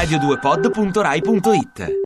radio2pod.rai.it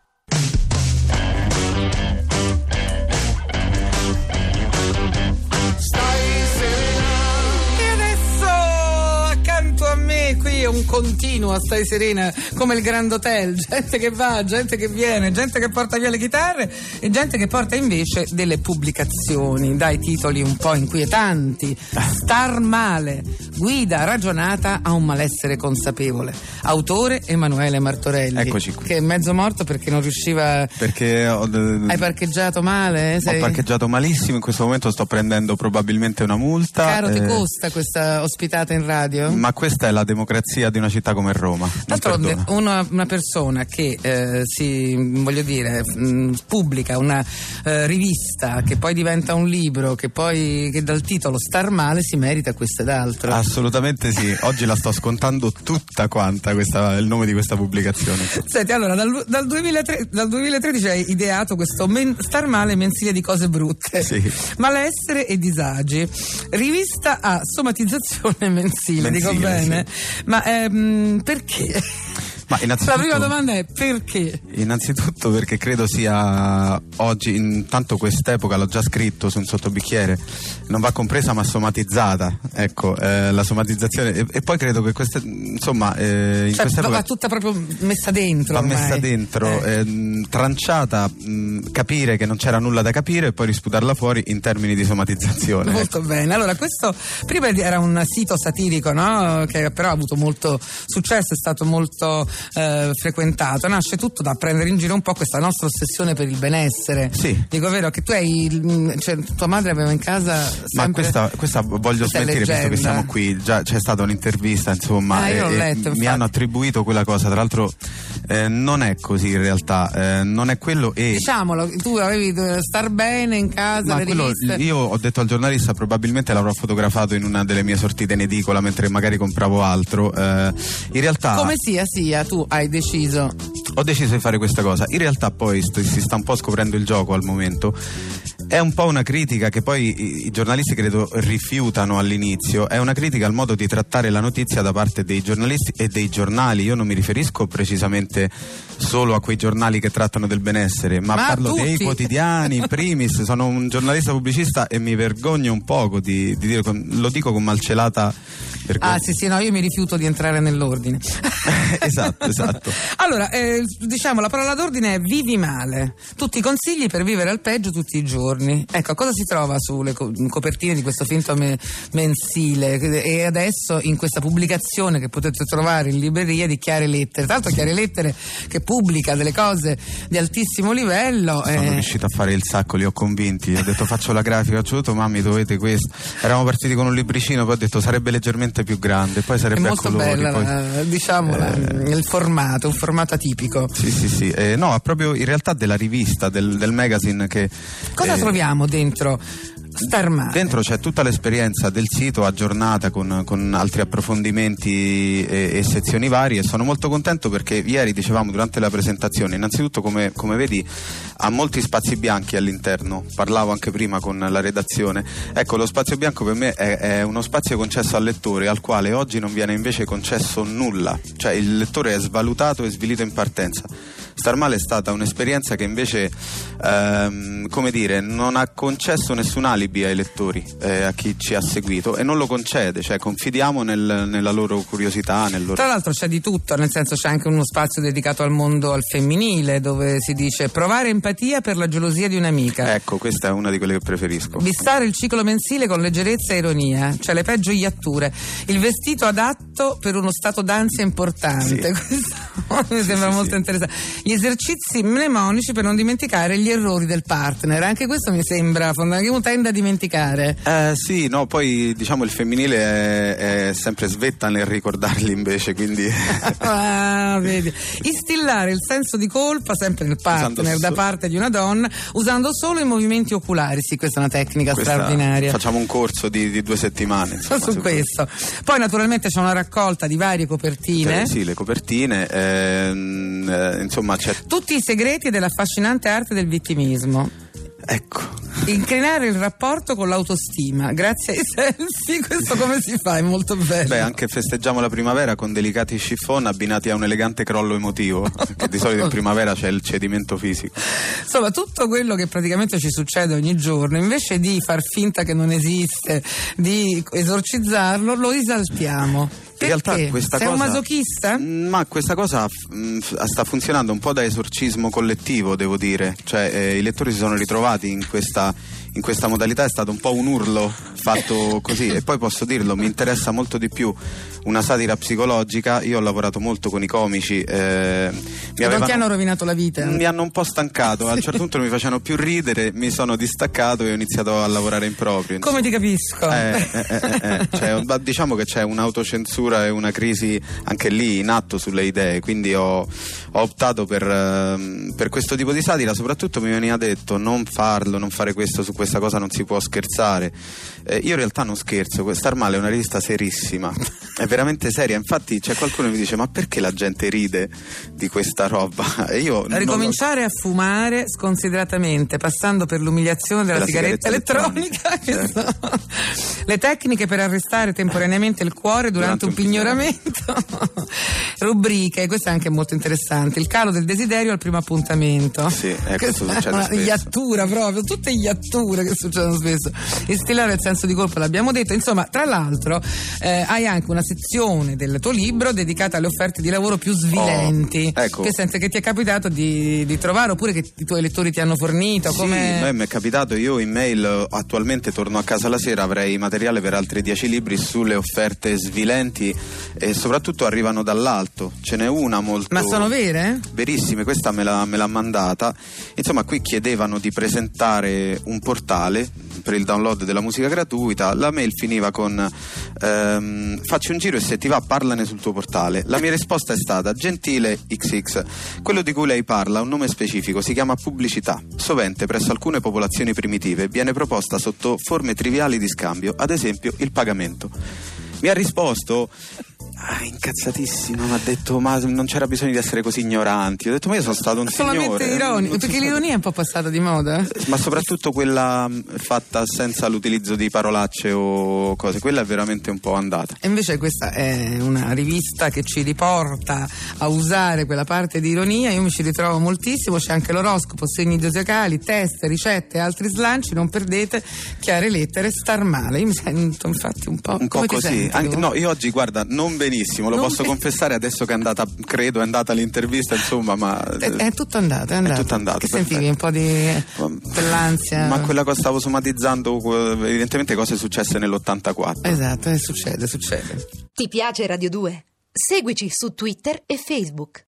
è un continuo, stai serena, come il Grand Hotel, gente che va, gente che viene, gente che porta via le chitarre e gente che porta invece delle pubblicazioni dai titoli un po' inquietanti. Star male, guida ragionata a un malessere consapevole. Autore Emanuele Martorelli. Eccoci qui. Che è mezzo morto perché non riusciva... Perché ho, Hai parcheggiato male? ho Sei- parcheggiato malissimo, in questo momento sto prendendo probabilmente una multa. Caro, ti eh, costa questa ospitata in radio? Ma questa è la democrazia di una città come Roma. D'altronde una, una persona che eh, si, voglio dire, mh, pubblica una eh, rivista che poi diventa un libro, che poi che dal titolo Star male si merita questo ed altro. Assolutamente sì, oggi la sto scontando tutta quanta questa, il nome di questa pubblicazione. Senti, allora, dal, dal 2003 dal 2013 hai ideato questo men- Star male mensile di cose brutte. Sì. Malessere e disagi. Rivista a somatizzazione mensile, dico Mensile, bene. Ma ehm, perché? Ma La prima domanda è perché? innanzitutto perché credo sia oggi, intanto quest'epoca l'ho già scritto su un sottobicchiere, non va compresa ma somatizzata, ecco, eh, la somatizzazione. E, e poi credo che queste, insomma, eh, in Cioè, va tutta proprio messa dentro. va ormai. messa dentro, Eh. ehm, tranciata, mh, capire che non c'era nulla da capire e poi risputarla fuori in termini di somatizzazione. Molto bene, allora questo prima era un sito satirico no? che però ha avuto molto successo, è stato molto eh, frequentato, nasce tutto da prendere in giro un po' questa nostra ossessione per il benessere. Sì. Dico vero? Che tu hai, mm, cioè, tua madre aveva in casa sempre... Ma questa, questa voglio questa smentire visto che siamo qui, già c'è stata un'intervista insomma Ah, e- letto, mi hanno attribuito quella cosa, tra l'altro eh, non è così in realtà, eh, non è quello e... Diciamolo, tu avevi eh, star bene in casa, Ma le quello, io ho detto al giornalista probabilmente l'avrò fotografato in una delle mie sortite in edicola mentre magari compravo altro. eh, in realtà Come sia sia, tu hai deciso. ho deciso di fare questa cosa. In realtà poi st- si sta un po' scoprendo il gioco al momento. È un po' una critica che poi i, giornalisti credo rifiutano all'inizio, è una critica al modo di trattare la notizia da parte dei giornalisti e dei giornali. Io non mi riferisco precisamente solo a quei giornali che trattano del benessere, ma, Ma parlo dei tutti. quotidiani, in primis. Sono un giornalista pubblicista e mi vergogno un poco di, di dire, lo dico con malcelata vergogna. Ah sì sì, no, io mi rifiuto di entrare nell'ordine. esatto, esatto. Allora, eh, diciamo, la parola d'ordine è vivi male. Tutti i consigli per vivere al peggio tutti i giorni. Ecco, cosa si trova sulle co- copertine di questo finto me- mensile? E adesso in questa pubblicazione che potete trovare in libreria di Chiare Lettere. Tra l'altro Chiare Lettere che pubblica delle cose di altissimo livello. Sono eh, riuscito a fare il sacco, li ho convinti. Ho detto faccio la grafica, faccio tutto, mammi dovete questo. Eravamo partiti con un libricino, poi ho detto sarebbe leggermente più grande, poi è sarebbe a molto colori. bella, poi- diciamo, la- il formato, un formato atipico. Sì, sì, sì. Eh, no, proprio in realtà della rivista, del, del magazine che. Cosa eh, troviamo dentro? Dentro c'è tutta l'esperienza del sito aggiornata con, con altri approfondimenti e, e sezioni varie. Sono molto contento perché ieri dicevamo durante la presentazione, innanzitutto come, come vedi ha molti spazi bianchi all'interno, parlavo anche prima con la redazione. Ecco, lo spazio bianco per me è, è uno spazio concesso al lettore al quale oggi non viene invece concesso nulla, cioè il lettore è svalutato e svilito in partenza. Star Male è stata un'esperienza che invece, ehm, come dire, non ha concesso nessun alibi ai lettori, eh, a chi ci ha seguito e non lo concede, cioè confidiamo nel- nella loro curiosità, nel loro... Tra l'altro c'è di tutto, nel senso c'è anche uno spazio dedicato al mondo al femminile dove si dice provare empatia per la gelosia di un'amica. Ecco, questa è una di quelle che preferisco. Vistare il ciclo mensile con leggerezza e ironia, cioè le peggio iatture. Il vestito adatto per uno stato d'ansia importante. Questo mi sembra sì, molto sì. interessante. Gli esercizi mnemonici per non dimenticare gli errori del partner. Anche questo mi sembra fondamentale. Uno tende a dimenticare. Eh, sì, no, poi diciamo il femminile è, è sempre svetta nel ricordarli invece, quindi... Ah, vedi. Instillare il senso di colpa sempre nel partner Usando da so- parte di una donna usando solo i movimenti oculari. Sì, questa è una tecnica Questa- straordinaria. Facciamo un corso di, di due settimane. insomma, su questo. Poi naturalmente c'è una raccolta di varie copertine. Eh, sì, le copertine, ehm, eh, insomma c'è... Tutti i segreti dell'affascinante arte del vittimismo. Ecco, Incrinare il rapporto con l'autostima, grazie ai selfie, questo come si fa? È molto bello. Beh, anche festeggiamo la primavera con delicati chiffon abbinati a un elegante crollo emotivo, perché di solito in primavera c'è il cedimento fisico. Insomma, tutto quello che praticamente ci succede ogni giorno, invece di far finta che non esiste, di esorcizzarlo, lo esaltiamo. In realtà questa Sei cosa, un masochista? Ma questa cosa mh, sta funzionando un po' da esorcismo collettivo, devo dire. Cioè, eh, i lettori si sono ritrovati in questa, in questa modalità, è stato un po' un urlo fatto così. e poi posso dirlo, mi interessa molto di più una satira psicologica. Io ho lavorato molto con i comici. Eh, mi avevano, ti hanno rovinato la vita? Mi hanno un po' stancato. A un certo punto non mi facevano più ridere, mi sono distaccato e ho iniziato a lavorare in proprio. Insomma. Come ti capisco? Eh, eh, eh, eh cioè, diciamo che c'è un'autocensura censura e una crisi anche lì in atto sulle idee, quindi ho, ho optato per, ehm, per, questo tipo di satira, soprattutto mi veniva detto non farlo, non fare questo, su questa cosa non si può scherzare. Eh, io in realtà non scherzo, Star Male è una rivista serissima, è veramente seria, infatti c'è qualcuno che mi dice ma perché la gente ride di questa roba? E io Ricominciare lo... a fumare sconsideratamente, passando per l'umiliazione della, della sigaretta, sigaretta, elettronica, elettronica. Certo. le tecniche per arrestare temporaneamente il cuore durante, durante un pignoramento. Rubriche, questo è anche molto interessante. Il calo del desiderio al primo appuntamento. Sì, ecco, questo succede una spesso. iattura proprio, tutte iatture che succedono spesso. Instillare il senso di colpa, l'abbiamo detto. Insomma, tra l'altro, eh, hai anche una sezione del tuo libro dedicata alle offerte di lavoro più svilenti. Oh, ecco. Che sente che ti è capitato di, di, trovare oppure che i tuoi lettori ti hanno fornito? Sì, come... mi è capitato. Io in mail attualmente torno a casa la sera, avrei materiale per altri dieci libri sulle offerte svilenti e soprattutto arrivano dall'alto. Ce n'è una molto. Ma sono vere? Verissime, questa me l'ha, me l'ha mandata. Insomma, qui chiedevano di presentare un portale per il download della musica gratuita. La mail finiva con ehm, facci un giro e se ti va parlane sul tuo portale. La mia risposta è stata gentile XX. Quello di cui lei parla ha un nome specifico, si chiama pubblicità. Sovente presso alcune popolazioni primitive viene proposta sotto forme triviali di scambio, ad esempio il pagamento. Mi ha risposto Ah, incazzatissimo, mi ha detto ma non c'era bisogno di essere così ignoranti. Ho detto ma io sono stato un Solamente signore. ironico, perché l'ironia è un po' passata di moda. Ma soprattutto quella mm, fatta senza l'utilizzo di parolacce o cose, quella è veramente un po' andata. E invece questa è una rivista che ci riporta a usare quella parte di ironia, io mi ci ritrovo moltissimo, c'è anche l'oroscopo, segni zodiacali, test, ricette e altri slanci, non perdete, chiare lettere, star male. Io mi sento infatti un po'... Un po' così. Anche, no, io oggi guarda, non venite benissimo, lo non posso confessare adesso che è andata, credo, è andata l'intervista, insomma, ma... È, è tutto andato, è andato. È tutto andato. Che sentivi un po' di quell'ansia? Ma quella cosa stavo somatizzando, evidentemente cose successe nell'84. Esatto, eh, succede, succede. Ti piace Radio 2? Seguici su Twitter e Facebook.